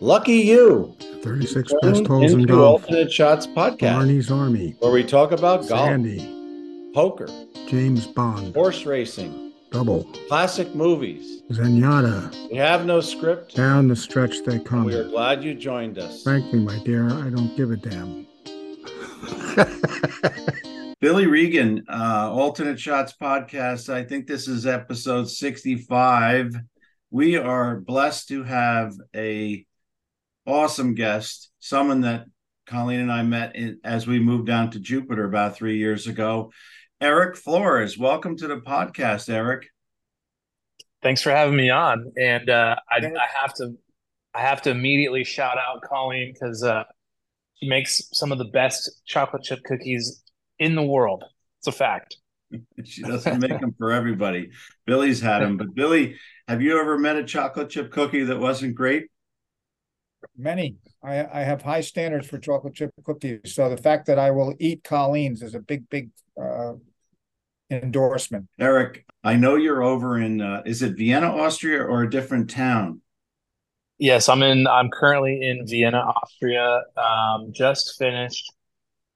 Lucky you. 36 best holes in golf. Alternate Shots podcast, Barney's Army. where we talk about golf, Sandy. poker, James Bond. horse racing, Double. classic movies. Zenyatta. We have no script. Down the stretch they come. We are glad you joined us. Frankly, my dear, I don't give a damn. Billy Regan, uh, Alternate Shots podcast. I think this is episode 65. We are blessed to have a awesome guest, someone that Colleen and I met in, as we moved down to Jupiter about three years ago. Erik Flores, welcome to the podcast, Erik. Thanks for having me on. And uh, I, I have to, I have to immediately shout out Colleen because uh, she makes some of the best chocolate chip cookies in the world. It's a fact. She doesn't make them for everybody. Billy's had them, but Billy, have you ever met a chocolate chip cookie that wasn't great? Many. I, I have high standards for chocolate chip cookies. So the fact that I will eat Colleen's is a big, big uh, endorsement. Erik, I know you're over in uh, is it Vienna, Austria, or a different town? Yes, I'm in. I'm currently in Vienna, Austria. Um, just finished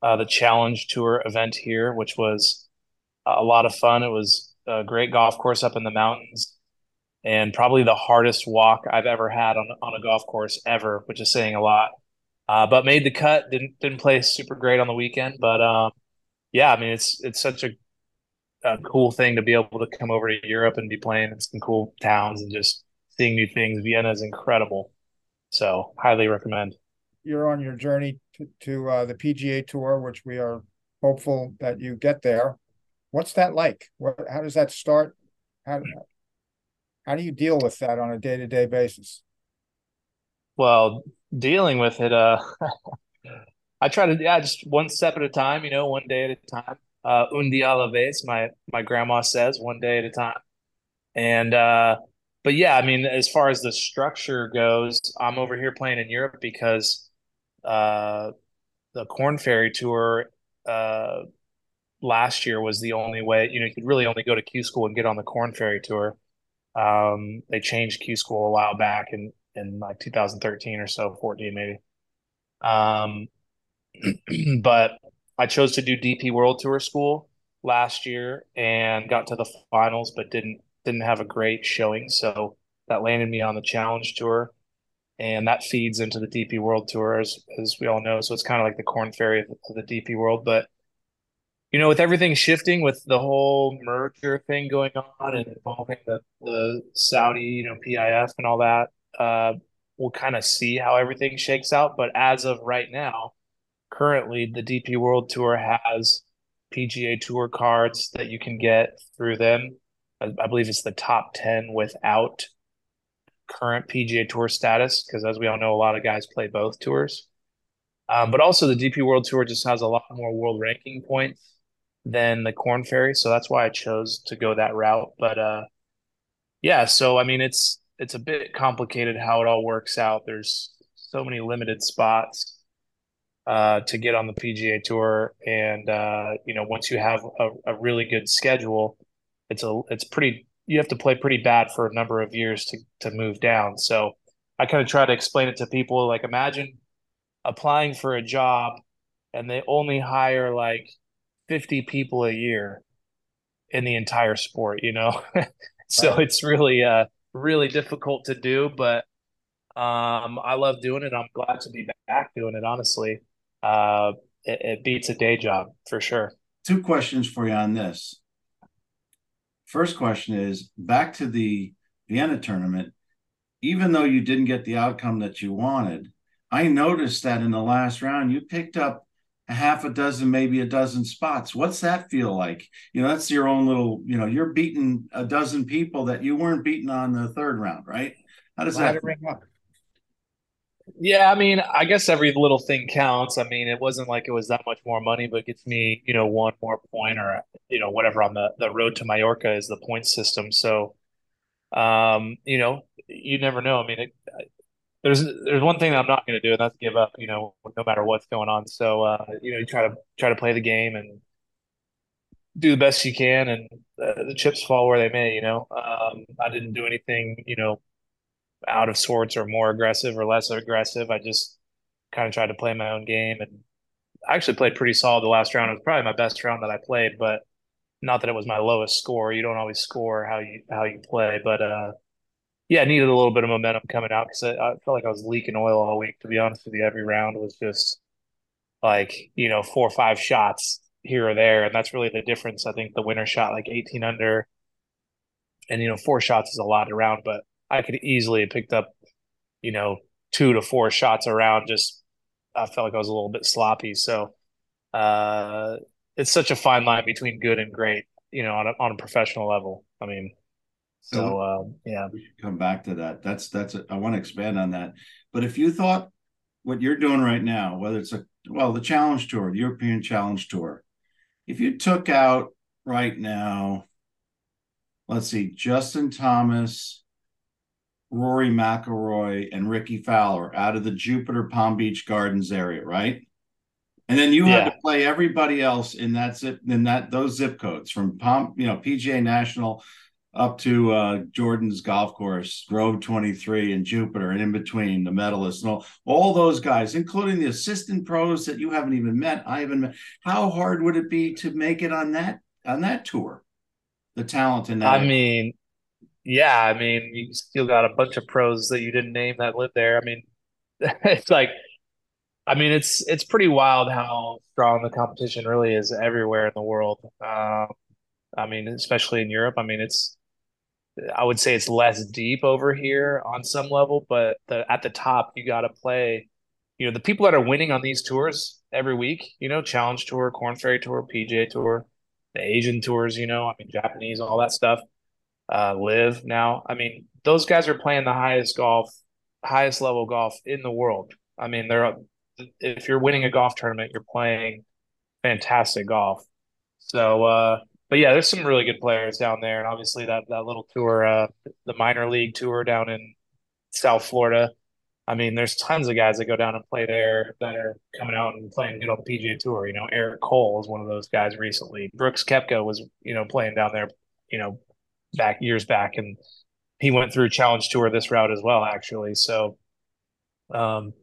uh, the Challenge Tour event here, which was a lot of fun. It was a great golf course up in the mountains, and probably the hardest walk I've ever had on on a golf course ever, which is saying a lot. Uh, but made the cut. Didn't didn't play super great on the weekend, but um, yeah, I mean it's it's such a a cool thing to be able to come over to Europe and be playing in some cool towns and just seeing new things. Vienna is incredible. So highly recommend. You're on your journey to, to uh, the PGA Tour, which we are hopeful that you get there. What's that like? What, how does that start? How, how do you deal with that on a day to day basis? Well, dealing with it, uh, I try to, yeah, just one step at a time, you know, one day at a time. Uh, un día a la vez, my, my grandma says, one day at a time. And, uh, but yeah, I mean, as far as the structure goes, I'm over here playing in Europe because, uh, the Korn Ferry Tour, uh, last year was the only way, you know, you could really only go to Q School and get on the Korn Ferry Tour. Um, they changed Q School a while back in, in like 2013 or so, 14 maybe. Um, but I chose to do DP World Tour School last year and got to the finals, but didn't didn't have a great showing. So that landed me on the Challenge Tour, and that feeds into the DP World Tour as as we all know. So it's kind of like the Korn Ferry of, of the DP World, but you know, with everything shifting, with the whole merger thing going on and involving the, the Saudi, you know, PIF and all that, uh, we'll kind of see how everything shakes out. But as of right now, currently the DP World Tour has PGA Tour cards that you can get through them. I, I believe it's the top 10 without current PGA Tour status, because as we all know, a lot of guys play both tours. Um, but also, the DP World Tour just has a lot more world ranking points than the Korn Ferry, so that's why I chose to go that route. But uh, yeah, so I mean, it's it's a bit complicated how it all works out. There's so many limited spots uh, to get on the PGA Tour, and uh, you know, once you have a, a really good schedule, it's a it's pretty. You have to play pretty bad for a number of years to to move down. So I kind of try to explain it to people. Like, imagine applying for a job, and they only hire like 50 people a year in the entire sport, you know? so Right. it's really uh really difficult to do, but um I love doing it. I'm glad to be back doing it, honestly. Uh it, it beats a day job for sure. Two questions for you on this. First question is back to the Vienna tournament. Even though you didn't get the outcome that you wanted, I noticed that in the last round you picked up a half a dozen, maybe a dozen spots. What's that feel like? You know, that's your own little, you know, you're beating a dozen people that you weren't beating on the third round, right? How does that Laddering up. Yeah, I mean, I guess every little thing counts. I mean, it wasn't like it was that much more money, but it gets me, you know, one more point or, you know, whatever on the, the road to Mallorca is the point system. So, um, you know, you never know. I mean, it, there's there's one thing that I'm not going to do, and that's give up, you know, no matter what's going on. So, uh, you know, you try to try to play the game and do the best you can, and uh, the chips fall where they may. You know, um, I didn't do anything, you know, out of sorts or more aggressive or less aggressive. I just kind of tried to play my own game and I actually played pretty solid the last round. It was probably my best round that I played, but not that it was my lowest score. You don't always score how you how you play, but uh, yeah, needed a little bit of momentum coming out because I, I felt like I was leaking oil all week. To be honest with you, every round was just like you know four or five shots here or there, and that's really the difference. I think the winner shot like 18 under, and you know four shots is a lot around, but I could easily have picked up you know two to four shots around. Just I felt like I was a little bit sloppy, so uh, it's such a fine line between good and great, you know, on a, on a professional level. I mean, so, uh, yeah, we should come back to that. That's that's a, I want to expand on that. But if you thought what you're doing right now, whether it's a well, the Challenge Tour, the European Challenge Tour, if you took out right now, let's see, Justin Thomas, Rory McIlroy, and Rickie Fowler out of the Jupiter Palm Beach Gardens area, right? And then you yeah. had to play everybody else in that zip in that those zip codes from Palm, you know, PGA National up to uh, Jordan's golf course, Grove 23 and Jupiter, and in between the medalists and all, all those guys, including the assistant pros that you haven't even met. I haven't met. How hard would it be to make it on that on that tour? The talent in that. I mean, yeah, I mean, you still got a bunch of pros that you didn't name that live there. I mean, it's like, I mean, it's it's pretty wild how strong the competition really is everywhere in the world. Um, I mean, especially in Europe. I mean, it's I would say it's less deep over here on some level, but the, at the top, you got to play. You know, the people that are winning on these tours every week, you know, Challenge Tour, Korn Ferry Tour, PGA Tour, the Asian tours, you know, I mean, Japanese, all that stuff, uh, LIV now. I mean, those guys are playing the highest golf, highest level golf in the world. I mean, they're, if you're winning a golf tournament, you're playing fantastic golf. So, uh, but yeah, there's some really good players down there, and obviously that that little tour, uh, the minor league tour down in South Florida. I mean, there's tons of guys that go down and play there that are coming out and playing good on the PGA Tour. You know, Eric Cole is one of those guys recently. Brooks Koepka was, you know, playing down there, you know, back years back, and he went through Challenge Tour this route as well, actually. So, um,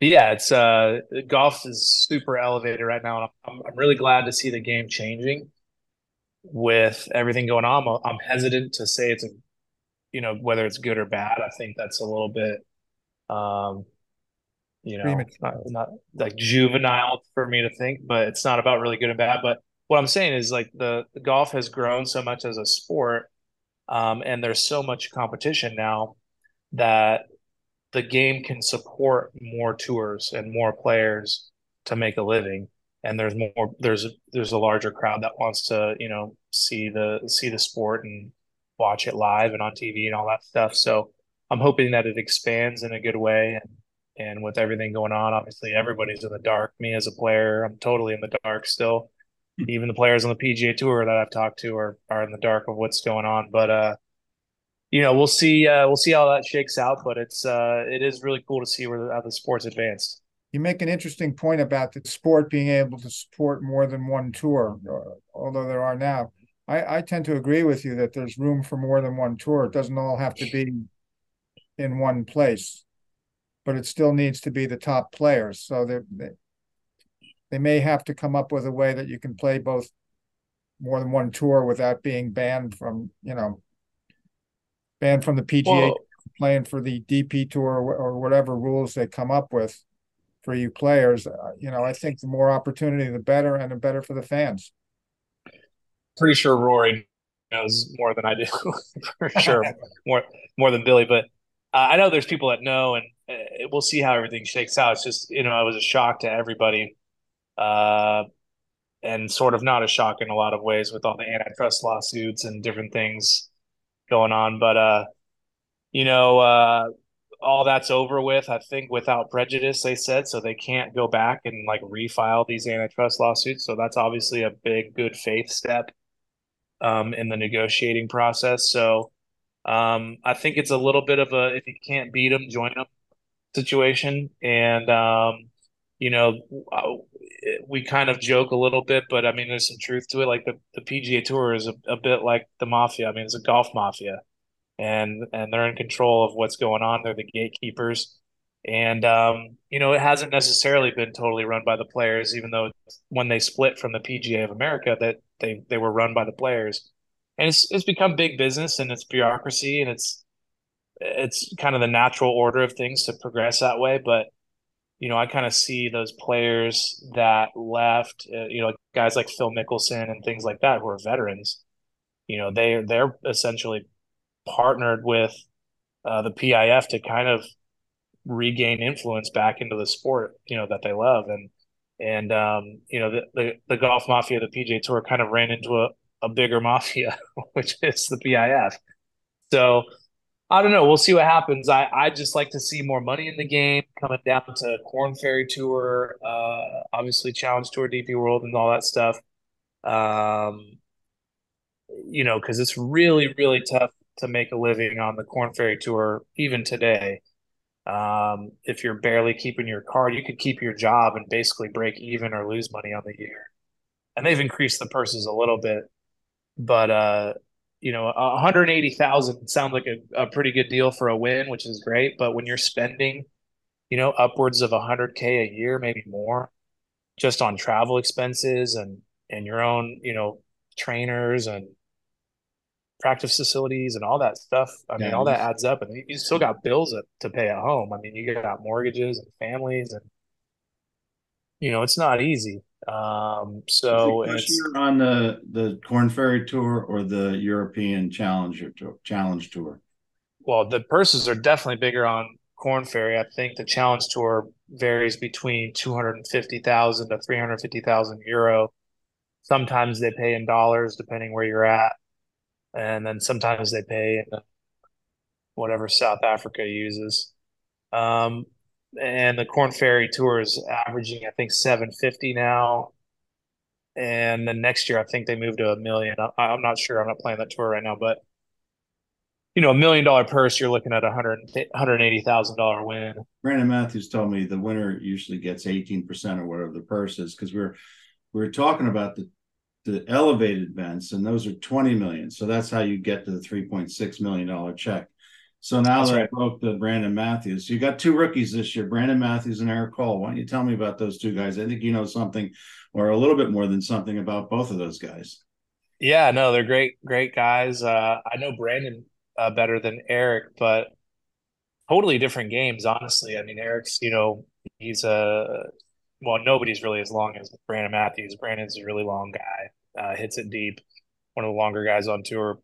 yeah, it's uh, golf is super elevated right now, and I'm I'm really glad to see the game changing with everything going on, I'm, I'm hesitant to say it's a, you know, whether it's good or bad. I think that's a little bit, um, you know, not, not, like juvenile for me to think, but it's not about really good and bad. But what I'm saying is like the, the golf has grown so much as a sport, um, and there's so much competition now that the game can support more tours and more players to make a living and there's more there's there's a larger crowd that wants to you know see the see the sport and watch it live and on TV and all that stuff. So I'm hoping that it expands in a good way and and with everything going on, obviously everybody's in the dark. Me as a player, I'm totally in the dark still. Even the players on the PGA Tour that I've talked to are are in the dark of what's going on. But uh, you know, we'll see. Uh, we'll see how that shakes out. But it's uh, it is really cool to see where the, how the sport's advanced you make an interesting point about the sport being able to support more than one tour, uh, although there are now. I, I tend to agree with you that there's room for more than one tour. It doesn't all have to be in one place, but it still needs to be the top players. So they, they may have to come up with a way that you can play both more than one tour without being banned from, you know, banned from the PGA, well, playing for the DP tour or, or whatever rules they come up with for you players. Uh, you know, I think the more opportunity, the better, and the better for the fans. Pretty sure Rory knows more than I do, for sure, more more than Billy. But uh, I know there's people that know, and uh, we'll see how everything shakes out. It's just you know, it was a shock to everybody, uh, and sort of not a shock in a lot of ways with all the antitrust lawsuits and different things going on. But uh, you know, uh, all that's over with, I think, without prejudice, they said. So they can't go back and like refile these antitrust lawsuits. So that's obviously a big good faith step um, in the negotiating process. So um, I think it's a little bit of a if you can't beat them, join them situation. And, um, you know, we kind of joke a little bit, but I mean, there's some truth to it. Like the, the PGA Tour is a, a bit like the mafia. I mean, it's a golf mafia and and they're in control of what's going on. They're the gatekeepers, and um, you know it hasn't necessarily been totally run by the players, even though when they split from the PGA of America, that they they were run by the players, and it's it's become big business and it's bureaucracy and it's it's kind of the natural order of things to progress that way, but you know, I kind of see those players that left, uh, you know, guys like Phil Mickelson and things like that who are veterans. You know, they they're essentially partnered with uh, the PIF to kind of regain influence back into the sport, you know, that they love. And and um, you know, the, the, the golf mafia, the PGA Tour, kind of ran into a, a bigger mafia, which is the PIF. So I don't know. We'll see what happens. I I just like to see more money in the game coming down to Korn Ferry Tour, uh, obviously Challenge Tour, DP World, and all that stuff. Um, you know, because it's really really tough to make a living on the Korn Ferry Tour even today. Um, if you're barely keeping your card, you could keep your job and basically break even or lose money on the year. And they've increased the purses a little bit, but uh, you know, 180,000 sounds like a, a pretty good deal for a win, which is great. But when you're spending, you know, upwards of 100K a year, maybe more, just on travel expenses and, and your own, you know, trainers and practice facilities and all that stuff. I yeah, mean, all that adds up, and you still got bills to pay at home. I mean, you got mortgages and families, and you know, it's not easy. Um, so you're on the the Korn Ferry Tour or the European Challenger Tour, Challenge Tour. Well, the purses are definitely bigger on Korn Ferry. I think the Challenge Tour varies between two hundred and fifty thousand to three hundred fifty thousand euro. Sometimes they pay in dollars, depending where you're at, and then sometimes they pay whatever South Africa uses. Um, and the Korn Ferry Tour is averaging, I think, seven fifty now. And then next year, I think they moved to a million. I, am not sure. I'm not playing that tour right now, but you know, a million dollar purse, you're looking at a hundred hundred eighty thousand dollar win. Brandon Matthews told me the winner usually gets eighteen percent or whatever the purse is because we're we're talking about the the elevated vents, and those are twenty million. So that's how you get to the three point six million dollar check. So now That's that right. I broke the Brandon Matthews, you got two rookies this year, Brandon Matthews and Eric Cole. Why don't you tell me about those two guys? I think you know something, or a little bit more than something about both of those guys. Yeah, no, they're great, great guys. Uh, I know Brandon uh, better than Eric, but totally different games. Honestly, I mean, Eric's, you know, he's a well, nobody's really as long as Brandon Matthews. Brandon's a really long guy, uh, hits it deep, one of the longer guys on tour,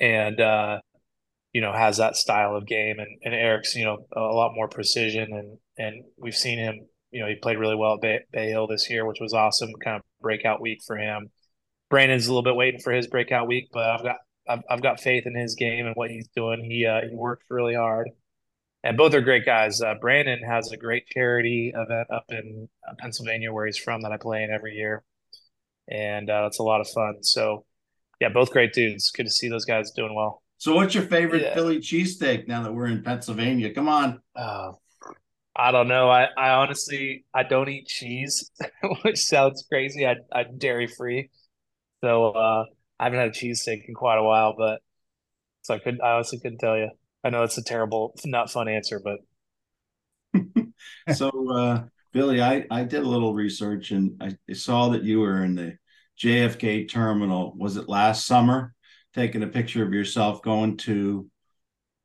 and uh, you know, has that style of game. And, and Eric's, you know, a lot more precision. And, and we've seen him, you know, he played really well at Bay, Bay Hill this year, which was awesome, kind of breakout week for him. Brandon's a little bit waiting for his breakout week, but I've got I've, I've got faith in his game and what he's doing. He uh, he worked really hard, and both are great guys. Uh, Brandon has a great charity event up in uh, Pennsylvania where he's from that I play in every year, and uh, it's a lot of fun. So, yeah, both great dudes. Good to see those guys doing well. So, what's your favorite yeah. Philly cheesesteak now that we're in Pennsylvania? Come on. Uh, I don't know. I, I honestly I don't eat cheese, which sounds crazy. I I'm dairy free, so uh, I haven't had a cheesesteak in quite a while. But so I could I honestly couldn't tell you. I know it's a terrible, not fun answer, but so uh, Billy, I I did a little research and I saw that you were in the JFK terminal. Was it last summer? taking a picture of yourself going to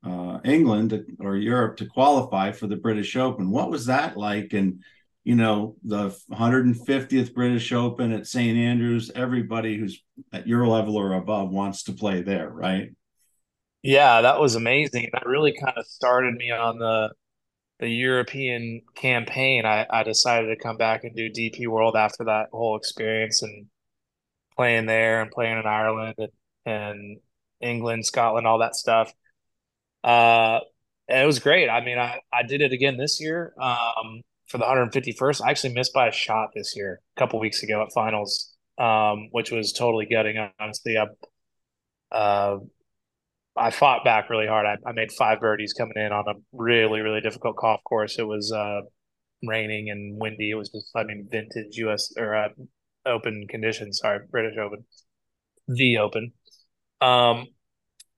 uh, England or Europe to qualify for the British Open. What was that like? And you know, the 150th British Open at St Andrews. Everybody who's at your level or above wants to play there, right? Yeah, that was amazing. That really kind of started me on the the European campaign. I, I decided to come back and do DP World after that whole experience and playing there and playing in Ireland and and England, Scotland, all that stuff. Uh, it was great. I mean, I, I did it again this year um, for the 151st. I actually missed by a shot this year, a couple weeks ago at finals, um, which was totally gutting. Honestly, I, uh, I fought back really hard. I, I made five birdies coming in on a really, really difficult golf course. It was uh, raining and windy. It was just, I mean, vintage U.S. or uh, Open conditions. Sorry, British Open, the Open. Um,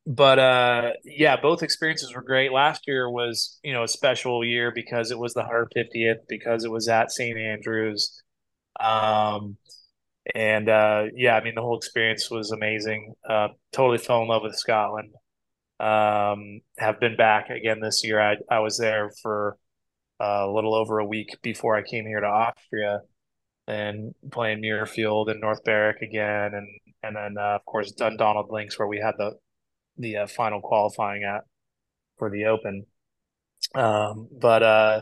but uh, yeah, both experiences were great. Last year was you know a special year because it was the 150th because it was at St Andrews. Um, and uh, yeah, I mean the whole experience was amazing. Uh, totally fell in love with Scotland. Um, have been back again this year. I I was there for uh, a little over a week before I came here to Austria, and playing Muirfield and North Berwick again, and and then uh, of course Dundonald Links where we had the the uh, final qualifying at for the Open. Um, but uh,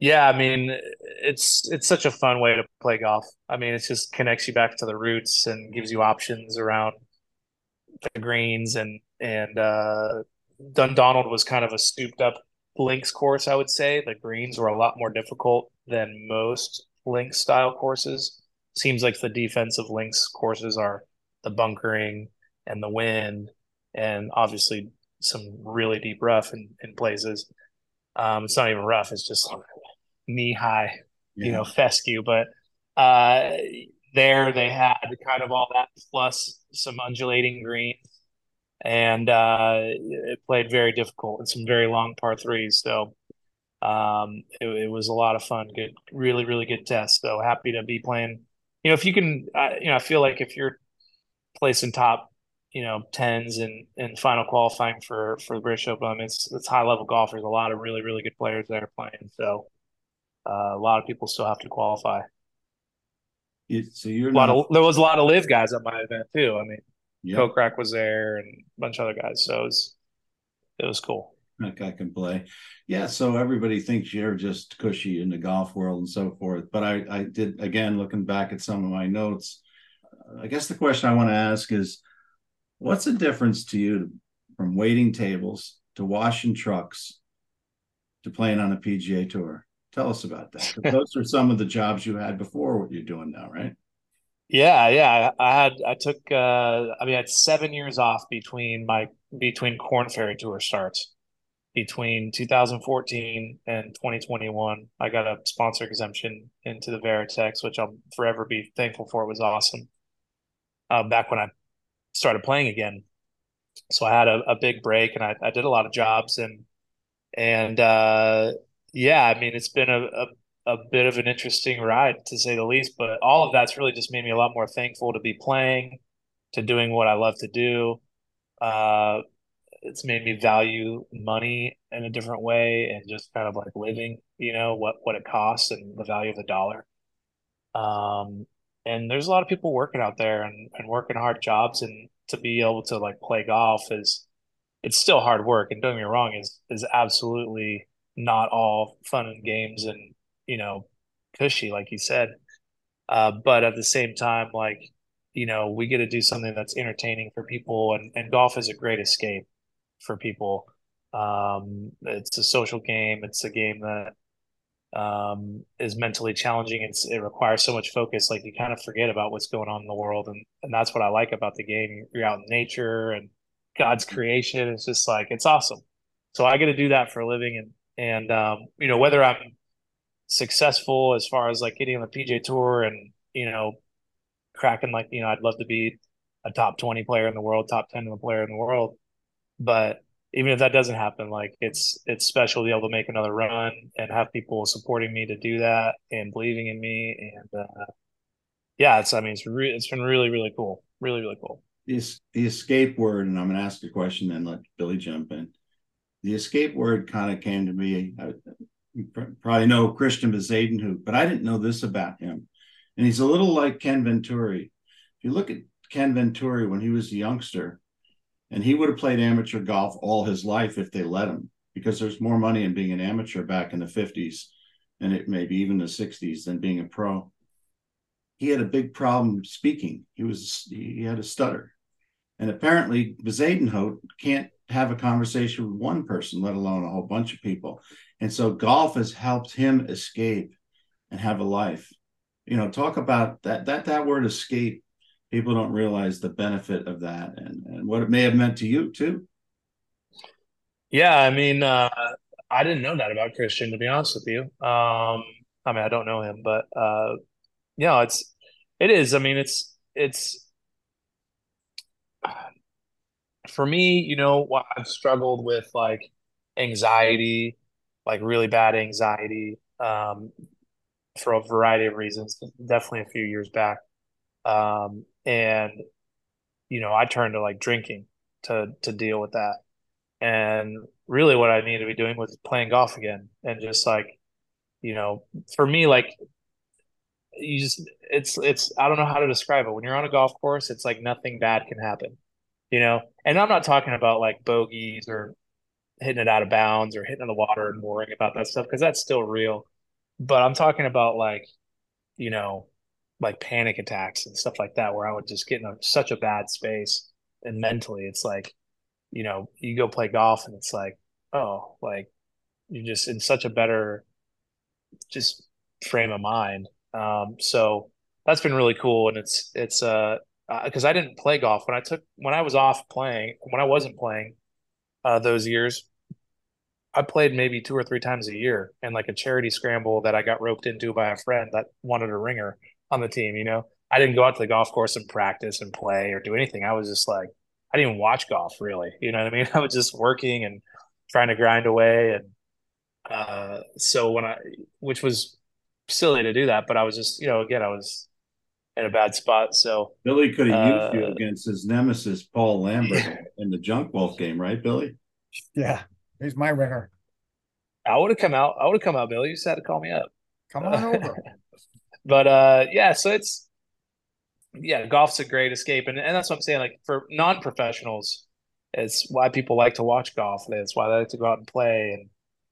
yeah, I mean, it's it's such a fun way to play golf. I mean, it just connects you back to the roots and gives you options around the greens and and uh, Dundonald was kind of a stooped up links course. I would say the greens were a lot more difficult than most links style courses. Seems like the defensive links courses are the bunkering and the wind, and obviously some really deep rough in, in places. Um, it's not even rough; it's just knee high, yeah. you know, fescue. But uh, there they had kind of all that plus some undulating greens, and uh, it played very difficult and some very long par threes. So um, it, it, was a lot of fun. Good, really, really good test. So happy to be playing. You know, if you can, uh, you know, I feel like if you're placing top you know tens and and final qualifying for for the British Open. I mean, it's it's high level golf. There's a lot of really really good players there playing. So uh, a lot of people still have to qualify. It, so you're a lot not... of there was a lot of LIV guys at my event too. I mean, yep. Kokrak was there and a bunch of other guys, so it was it was cool. That guy can play, yeah. So everybody thinks you're just cushy in the golf world and so forth. But I, I did again looking back at some of my notes. I guess the question I want to ask is, what's the difference to you from waiting tables to washing trucks to playing on a PGA tour? Tell us about that. Those are some of the jobs you had before what you're doing now, right? Yeah, yeah. I had I took uh I mean I had seven years off between my between Korn Ferry Tour starts. Between 2014 and 2021, I got a sponsor exemption into the Veritex, which I'll forever be thankful for. It was awesome. Uh, back when I started playing again, so I had a, a big break, and I, I did a lot of jobs, and and uh, yeah, I mean, it's been a, a, a bit of an interesting ride to say the least, but all of that's really just made me a lot more thankful to be playing, to doing what I love to do. Uh, it's made me value money in a different way and just kind of like living, you know, what, what it costs and the value of the dollar. Um, and there's a lot of people working out there and, and working hard jobs and to be able to like play golf is, it's still hard work. And don't get me wrong, is, is absolutely not all fun and games and you know cushy like you said. Uh, but at the same time like you know we get to do something that's entertaining for people and, and golf is a great escape for people. Um, it's a social game. It's a game that um, is mentally challenging. It requires so much focus. Like you kind of forget about what's going on in the world and, and that's what i like about the game. You're out in nature and god's creation. It's just like it's awesome. So i get to do that for a living and and um, you know whether I'm successful as far as like getting on the PGA Tour and you know cracking like you know I'd love to be a top 20 player in the world, top 10 player in the world. But even if that doesn't happen, like it's it's special to be able to make another run and have people supporting me to do that and believing in me. And uh, yeah, it's I mean it's re- it's been really really cool, really really cool. The the escape word, and I'm going to ask a question, then let Billy jump in the escape word kind of came to me. I, you probably know Christian Bezuidenhout, but I didn't know this about him. And he's a little like Ken Venturi. If you look at Ken Venturi when he was a youngster, and he would have played amateur golf all his life if they let him, because there's more money in being an amateur back in the 50s and it maybe even the 60s than being a pro. He had a big problem speaking. He was he had a stutter. And apparently Bezuidenhout can't have a conversation with one person, let alone a whole bunch of people. And so golf has helped him escape and have a life. You know, talk about that that that word escape. People don't realize the benefit of that and, and what it may have meant to you too. Yeah, I mean, uh, I didn't know that about Christian, to be honest with you. Um, I mean, I don't know him, but uh, you know, it's it is. I mean, it's it's for me, you know, I've struggled with like anxiety, like really bad anxiety, um, for a variety of reasons, definitely a few years back. Um, and you know, I turned to like drinking to to deal with that. And really what I needed to be doing was playing golf again and just like, you know, for me, like you just it's it's I don't know how to describe it. When you're on a golf course, it's like nothing bad can happen. You know, and I'm not talking about like bogeys or hitting it out of bounds or hitting in the water and worrying about that stuff because that's still real. But I'm talking about like, you know, like panic attacks and stuff like that where I would just get in a, such a bad space and mentally it's like, you know, you go play golf and it's like, oh, like you're just in such a better just frame of mind. Um, so that's been really cool and it's it's uh because uh, I didn't play golf when I took when I was off playing when I wasn't playing uh, those years. I played maybe two or three times a year in like a charity scramble that I got roped into by a friend that wanted a ringer on the team. You know, I didn't go out to the golf course and practice and play or do anything. I was just like, I didn't even watch golf really. You know what I mean? I was just working and trying to grind away. And uh, so when I, which was silly to do that, but I was just, you know, again, I was in a bad spot. So Billy could have uh, used you against his nemesis Paul Lambert yeah. in the Junk Wolf game, right, Billy? Yeah, he's my winner. I would have come out. I would have come out, Billy. You just had to call me up. Come on over. but uh, yeah, so it's yeah, golf's a great escape, and and that's what I'm saying. Like for non-professionals, it's why people like to watch golf. It's why they like to go out and play, and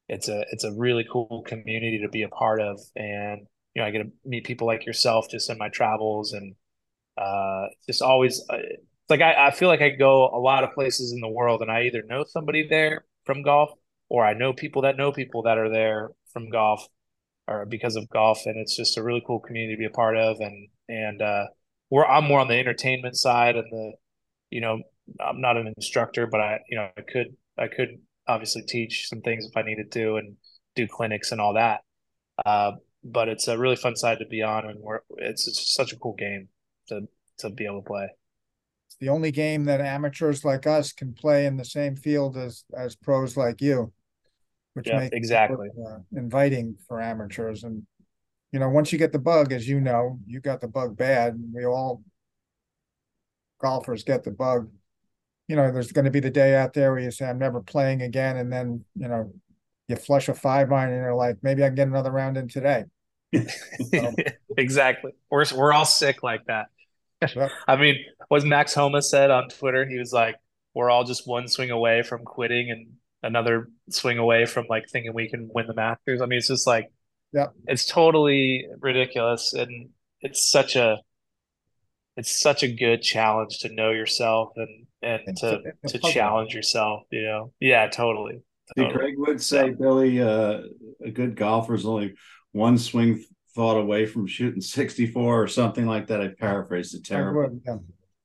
it's a it's a really cool community to be a part of. And you know, I get to meet people like yourself just in my travels, and uh, just always uh, like I, I feel like I go a lot of places in the world, and I either know somebody there from golf, or I know people that know people that are there from golf, or because of golf, and it's just a really cool community to be a part of, and and uh, we're I'm more on the entertainment side and the, you know, I'm not an instructor, but I you know I could I could obviously teach some things if I needed to and do clinics and all that. Uh, but it's a really fun side to be on, and we're it's, it's such a cool game to to be able to play. The only game that amateurs like us can play in the same field as as pros like you, which yeah, makes exactly it, uh, inviting for amateurs. And you know, once you get the bug, as you know, you got the bug bad. We all golfers get the bug. You know, there's going to be the day out there where you say, "I'm never playing again," and then you know, you flush a five iron, and you're like, "Maybe I can get another round in today." so, exactly. We're we're all sick like that. I mean, what Max Homa said on Twitter, he was like, "We're all just one swing away from quitting and another swing away from like thinking we can win the Masters." I mean, it's just like yeah. It's totally ridiculous and it's such a it's such a good challenge to know yourself and and to to challenge yourself, you know. Yeah, totally. totally. Craig would say, yeah. Billy, uh, a good golfer is only one swing thought away from shooting 64 or something like that. I paraphrased it terribly. Yeah.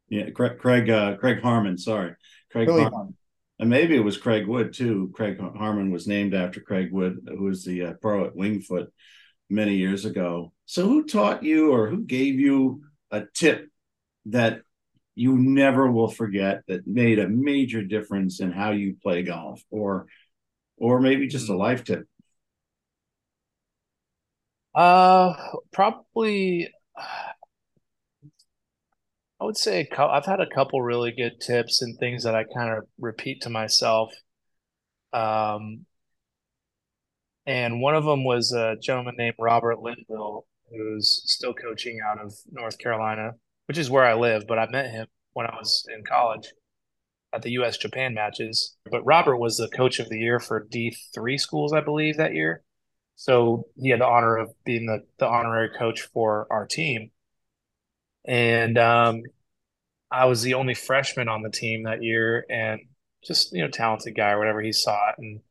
Yeah, Craig Craig, uh, Craig Harmon. sorry. Craig Billy Harmon. And maybe it was Craig Wood too. Craig Harmon was named after Craig Wood, who was the uh, pro at Winged Foot many years ago. So, who taught you or who gave you a tip that you never will forget that made a major difference in how you play golf, or, or maybe just a hmm. life tip? Uh, probably I would say I've had a couple really good tips and things that I kind of repeat to myself. Um, and one of them was a gentleman named Robert Linville, who's still coaching out of North Carolina, which is where I live. But I met him when I was in college at the U.S. Japan matches. But Robert was the coach of the year for D three schools, I believe, that year. So he had the honor of being the, the honorary coach for our team and um, I was the only freshman on the team that year, and just you know, talented guy or whatever. He saw it, and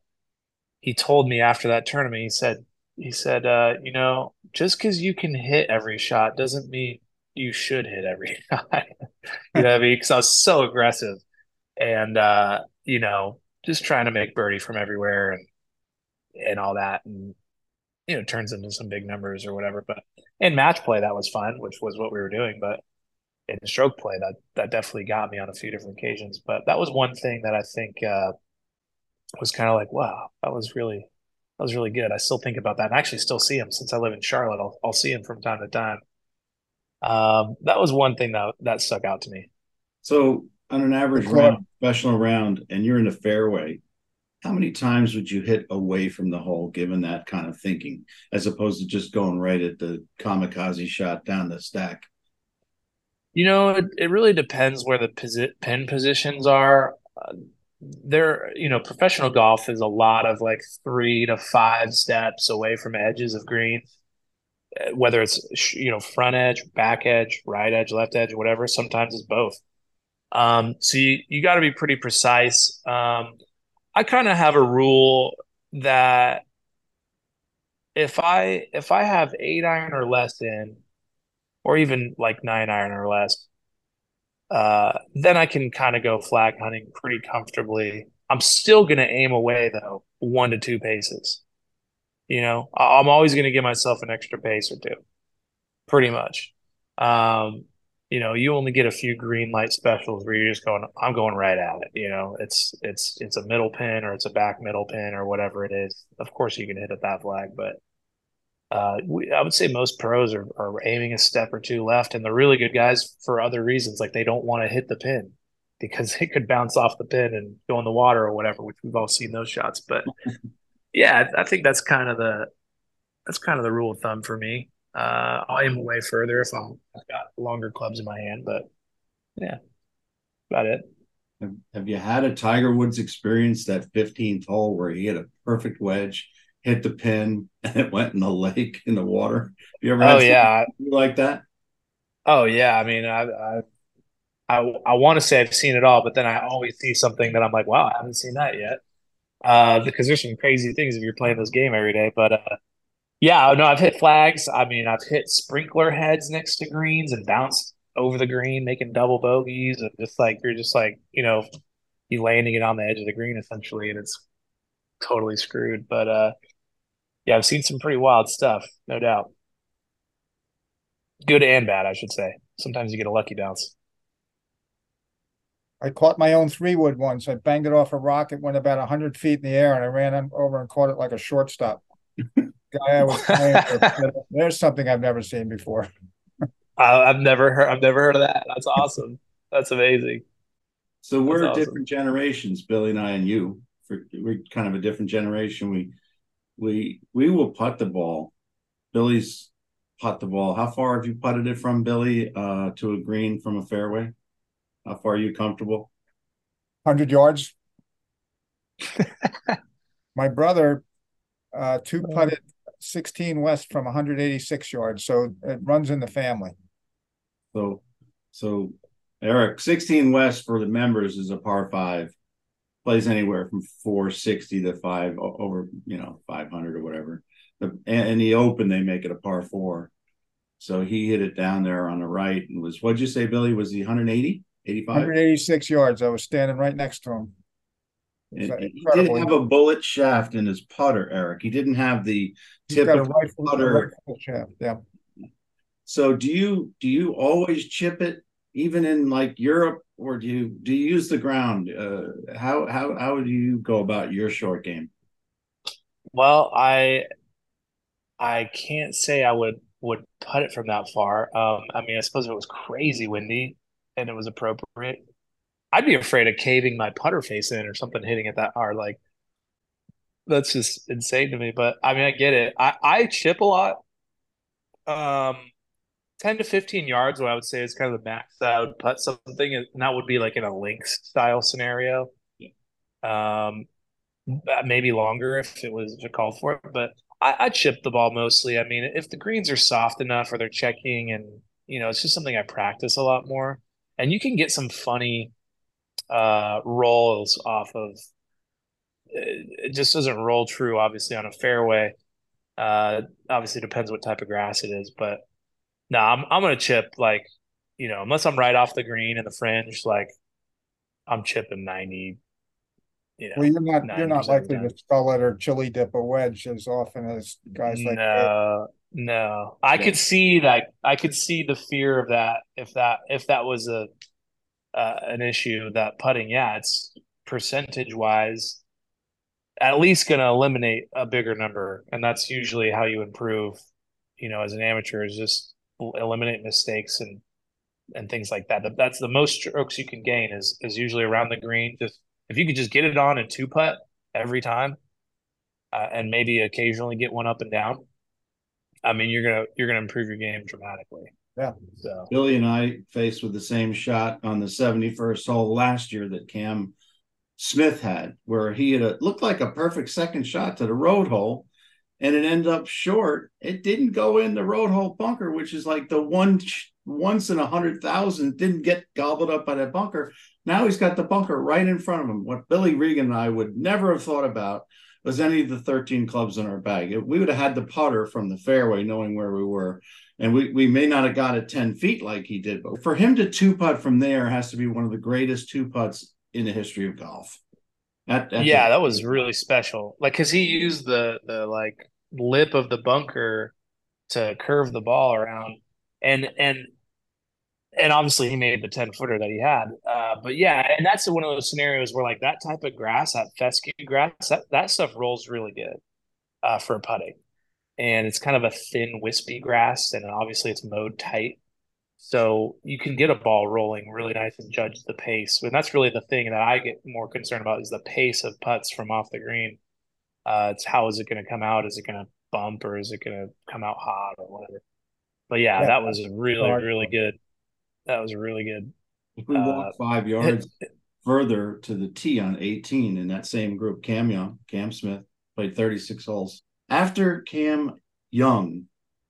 he told me after that tournament, he said, he said, uh, you know, just because you can hit every shot doesn't mean you should hit every shot. you know I mean? Because I was so aggressive, and uh, you know, just trying to make birdie from everywhere and and all that, and you know, turns into some big numbers or whatever. But in match play, that was fun, which was what we were doing. But in stroke play that that definitely got me on a few different occasions. But that was one thing that I think uh, was kind of like, wow, that was really that was really good. I still think about that. And I actually still see him since I live in Charlotte. I'll I'll see him from time to time. Um, that was one thing that that stuck out to me. So on an average round, professional round, and you're in a fairway, how many times would you hit away from the hole given that kind of thinking, as opposed to just going right at the kamikaze shot down the stack? You know, it, it really depends where the posi- pin positions are. Uh, there, you know, professional golf is a lot of like three to five steps away from edges of greens, uh, whether it's, you know, front edge, back edge, right edge, left edge, whatever. Sometimes it's both. Um, so you, you got to be pretty precise. Um, I kind of have a rule that if I if I have eight iron or less in, or even like nine iron or less, uh, then I can kind of go flag hunting pretty comfortably. I'm still gonna aim away though, one to two paces. You know, I'm always gonna give myself an extra pace or two, pretty much. Um, you know, you only get a few green light specials where you're just going, I'm going right at it. You know, it's it's it's a middle pin or it's a back middle pin or whatever it is. Of course, you can hit at that flag, but uh, we, I would say most pros are, are aiming a step or two left, and the really good guys for other reasons, like they don't want to hit the pin because it could bounce off the pin and go in the water or whatever, which we've all seen those shots. But yeah, I think that's kind of the that's kind of the rule of thumb for me. Uh, I'll aim away further if I'm, I've got longer clubs in my hand, but yeah, about it. Have, have you had a Tiger Woods experience that 15th hole where he hit a perfect wedge, hit the pin, and it went in the lake in the water? Have you ever had oh yeah You like that? Oh yeah, I mean, I I I, I want to say I've seen it all, but then I always see something that I'm like, wow, I haven't seen that yet. Uh, because there's some crazy things if you're playing this game every day, but uh, yeah, no, I've hit flags. I mean, I've hit sprinkler heads next to greens and bounced over the green, making double bogeys, and just like you're just like you know, you landing it on the edge of the green essentially, and it's totally screwed. But uh, yeah, I've seen some pretty wild stuff, no doubt. Good and bad, I should say. Sometimes you get a lucky bounce. I caught my own three wood once. I banged it off a rock. It went about hundred feet in the air, and I ran over and caught it like a shortstop. guy I was playing with, there's something I've never seen before. I've never heard. I've never heard of that. That's awesome. That's amazing. So we're awesome. different generations, Billy and I, and you. For, we're kind of a different generation. We we we will putt the ball. Billy's putt the ball. How far have you putted it from Billy uh, to a green from a fairway? How far are you comfortable? Hundred yards. My brother uh, two putted 16 west from 186 yards. So it runs in the family. So, so Erik, 16 west for the members is a par five. Plays anywhere from 460 to five over, you know, 500 or whatever. The, and the open, they make it a par four. So he hit it down there on the right and was, what'd you say, Billy? Was he 180, 85? 186 yards. I was standing right next to him. He didn't have a bullet shaft in his putter, Erik. He didn't have the typical putter shaft. Yeah. So do you do you always chip it even in like Europe, or do you do you use the ground? Uh, how how how do you go about your short game? Well, I I can't say I would would put it from that far. Um, I mean, I suppose if it was crazy windy and it was appropriate, I'd be afraid of caving my putter face in or something hitting it that hard. Like that's just insane to me. But I mean, I get it. I, I chip a lot. Um, 10 to 15 yards, what I would say is kind of the max that I would put something, and that would be like in a links style scenario. Um, maybe longer if it was a call for it, but I, I chip the ball mostly. I mean, if the greens are soft enough or they're checking, and you know, it's just something I practice a lot more. And you can get some funny uh, rolls off of. It just doesn't roll true, obviously, on a fairway. Uh, obviously, depends what type of grass it is, but no, nah, I'm I'm gonna chip like, you know, unless I'm right off the green and the fringe, like I'm chipping ninety. You know, well, you're not you're not likely to skull it or chili dip a wedge as often as guys like no, No, I Yeah. could see that. I could see the fear of that if that if that was a uh, an issue that putting. Yeah, it's percentage wise, at least going to eliminate a bigger number, and that's usually how you improve. You know, as an amateur, is just eliminate mistakes and and things like that. That's the most strokes you can gain is is usually around the green. Just if you could just get it on and two putt every time, uh, and maybe occasionally get one up and down. I mean, you're gonna you're gonna improve your game dramatically. Yeah. So Billy and I faced with the same shot on the 71st hole last year that Cam Smith had, where he had a, looked like a perfect second shot to the road hole, and it ended up short. It didn't go in the road hole bunker, which is like the one once in a hundred thousand. Didn't get gobbled up by that bunker. Now he's got the bunker right in front of him. What Billy Regan and I would never have thought about was any of the 13 clubs in our bag. We would have had the putter from the fairway, knowing where we were. And we, we may not have got it 10 feet like he did, but for him to two putt from there has to be one of the greatest two putts in the history of golf. That, yeah, that was really special. Like, cause he used the, the like lip of the bunker to curve the ball around and, and, and obviously he made the 10 footer that he had. Uh, but yeah, and that's one of those scenarios where like that type of grass, that fescue grass, that, that stuff rolls really good uh, for putting. And it's kind of a thin, wispy grass, and obviously it's mowed tight. So you can get a ball rolling really nice and judge the pace. And that's really the thing that I get more concerned about is the pace of putts from off the green. Uh, it's how is it going to come out? Is it going to bump or is it going to come out hot or whatever? But yeah, yeah that was really, really good. That was really good. If we walk uh, five yards further to the tee on 18 in that same group, Cam Young, Cam Smith played 36 holes. After Cam Young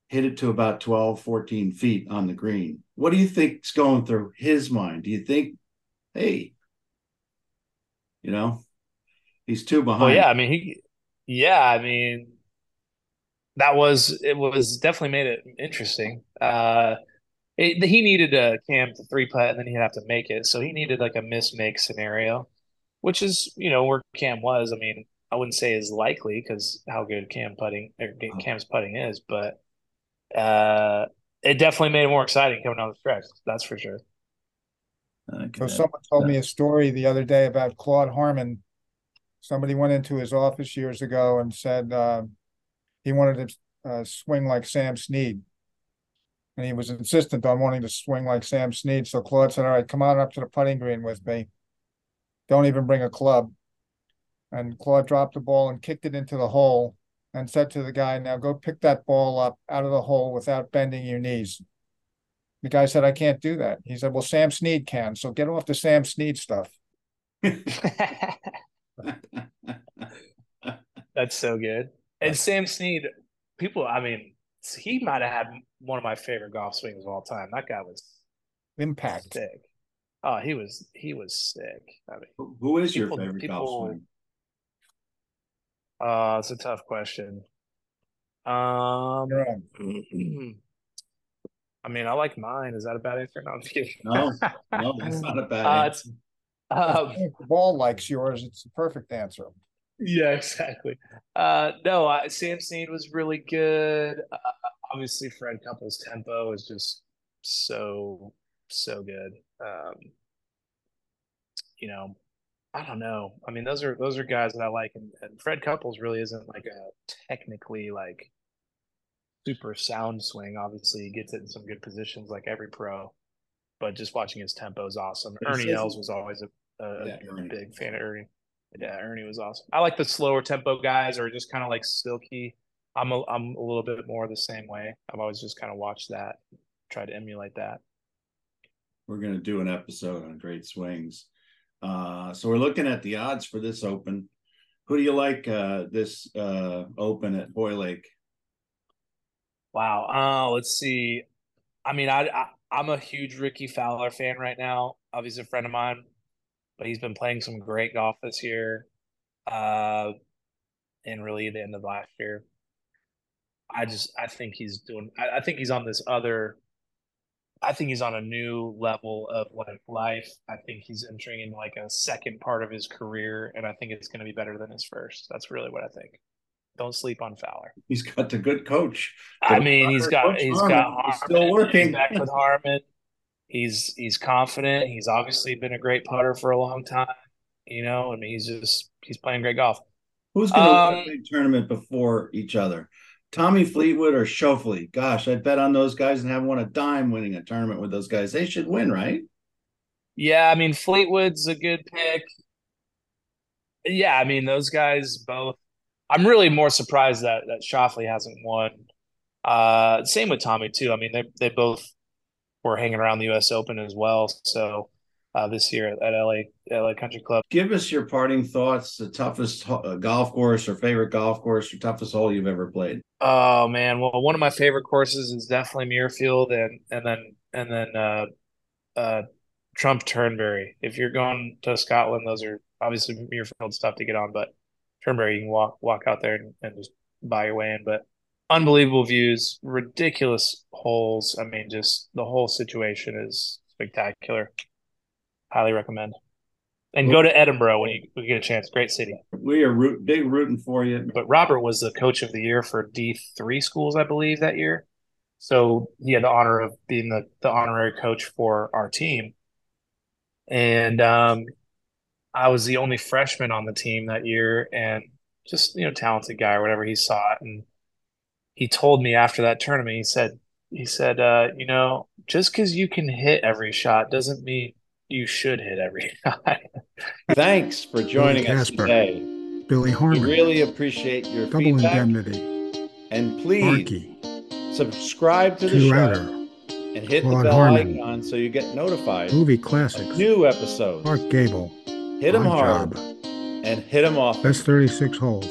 hit it to about 12, 14 feet on the green, what do you think's going through his mind? Do you think, hey, you know, he's two behind? Well, yeah, I mean, he, yeah, I mean, that was it was definitely made it interesting. Uh, it, he needed a cam to three putt, and then he'd have to make it. So he needed like a miss make scenario, which is you know where Cam was. I mean, I wouldn't say is likely because how good Cam putting or Cam's putting is, but uh, it definitely made it more exciting coming down the stretch. That's for sure. So someone told me a story the other day about Claude Harmon. Somebody went into his office years ago and said uh, he wanted to uh, swing like Sam Snead and he was insistent on wanting to swing like Sam Snead. So Claude said, "All right, come on up to the putting green with me. Don't even bring a club." And Claude dropped the ball and kicked it into the hole, and said to the guy, "Now go pick that ball up out of the hole without bending your knees." The guy said, "I can't do that." He said, "Well, Sam Snead can. So get off the Sam Snead stuff." That's so good. And Sam Snead, people, I mean, he might have had one of my favorite golf swings of all time. That guy was impact sick. Oh, he was he was sick. I mean, who is people, your favorite people, golf swing? Uh, it's a tough question. Um, I mean, I like mine. Is that a bad answer? No, I'm kidding. No, no, that's not a bad uh, answer. Um, the ball likes yours. It's the perfect answer. Yeah, exactly. Uh, no, uh, Sam Snead was really good. Uh, obviously, Fred Couples' tempo is just so so good. Um, you know, I don't know. I mean, those are those are guys that I like, and, and Fred Couples really isn't like a technically like super sound swing. Obviously, he gets it in some good positions, like every pro. But just watching his tempo is awesome. Ernie Els was always a, a, yeah, a big fan of Ernie. Yeah, Ernie was awesome. I like the slower tempo guys, or just kind of like Silky. I'm a, I'm a little bit more the same way. I've always just kind of watched that, try to emulate that. We're going to do an episode on great swings. Uh, so we're looking at the odds for this Open. Who do you like uh, this uh, Open at Hoylake? Wow. Uh, let's see. I mean, I, I I'm a huge Rickie Fowler fan right now. Obviously, a friend of mine but he's been playing some great golf this year, uh, and really the end of last year. I just I think he's doing. I, I think he's on this other. I think he's on a new level of like life. I think he's entering in like a second part of his career, and I think it's going to be better than his first. That's really what I think. don't sleep on Fowler. He's got the good coach. I mean, he's got he's Harmon got is still working. he's back with Harmon. He's he's confident. He's obviously been a great putter for a long time. You know, I mean, he's just he's playing great golf. Who's going to Um, win a big tournament before each other? Tommy Fleetwood or Schauffele? Gosh, I'd bet on those guys and haven't won a dime winning a tournament with those guys. They should win, right? Yeah, I mean Fleetwood's a good pick. Yeah, I mean those guys both. I'm really more surprised that that Schauffele hasn't won. Uh, same with Tommy too. I mean they they both were hanging around the U.S. Open as well. So uh, this year at, LA LA Country Club. Give us your parting thoughts. The toughest uh, golf course or favorite golf course or toughest hole you've ever played. Oh man, well one of my favorite courses is definitely Muirfield and and then and then uh, uh, Trump Turnberry. If you're going to Scotland, those are obviously Muirfield's stuff to get on, but Turnberry you can walk walk out there and, and just buy your way in. But unbelievable views, ridiculous holes. I mean, just the whole situation is spectacular. Highly recommend. And go to Edinburgh when you, when you get a chance. Great city. We are root, big rooting for you. But Robert was the coach of the year for D3 schools, I believe, that year. So he had the honor of being the, the honorary coach for our team. And um, I was the only freshman on the team that year and just, you know, talented guy or whatever he saw it. And he told me after that tournament, he said, he said, uh, you know, just because you can hit every shot doesn't mean you should hit every shot. Thanks for joining us Casper. today. Billy We Harmon, really appreciate your Double feedback. Indemnity, And please Markey, subscribe to the Two show Outer, and hit the bell Harmon. icon so you get notified Movie of Classics, new episodes. Mark Gable, Hit them hard Job, and hit them off. Best 36 Holes,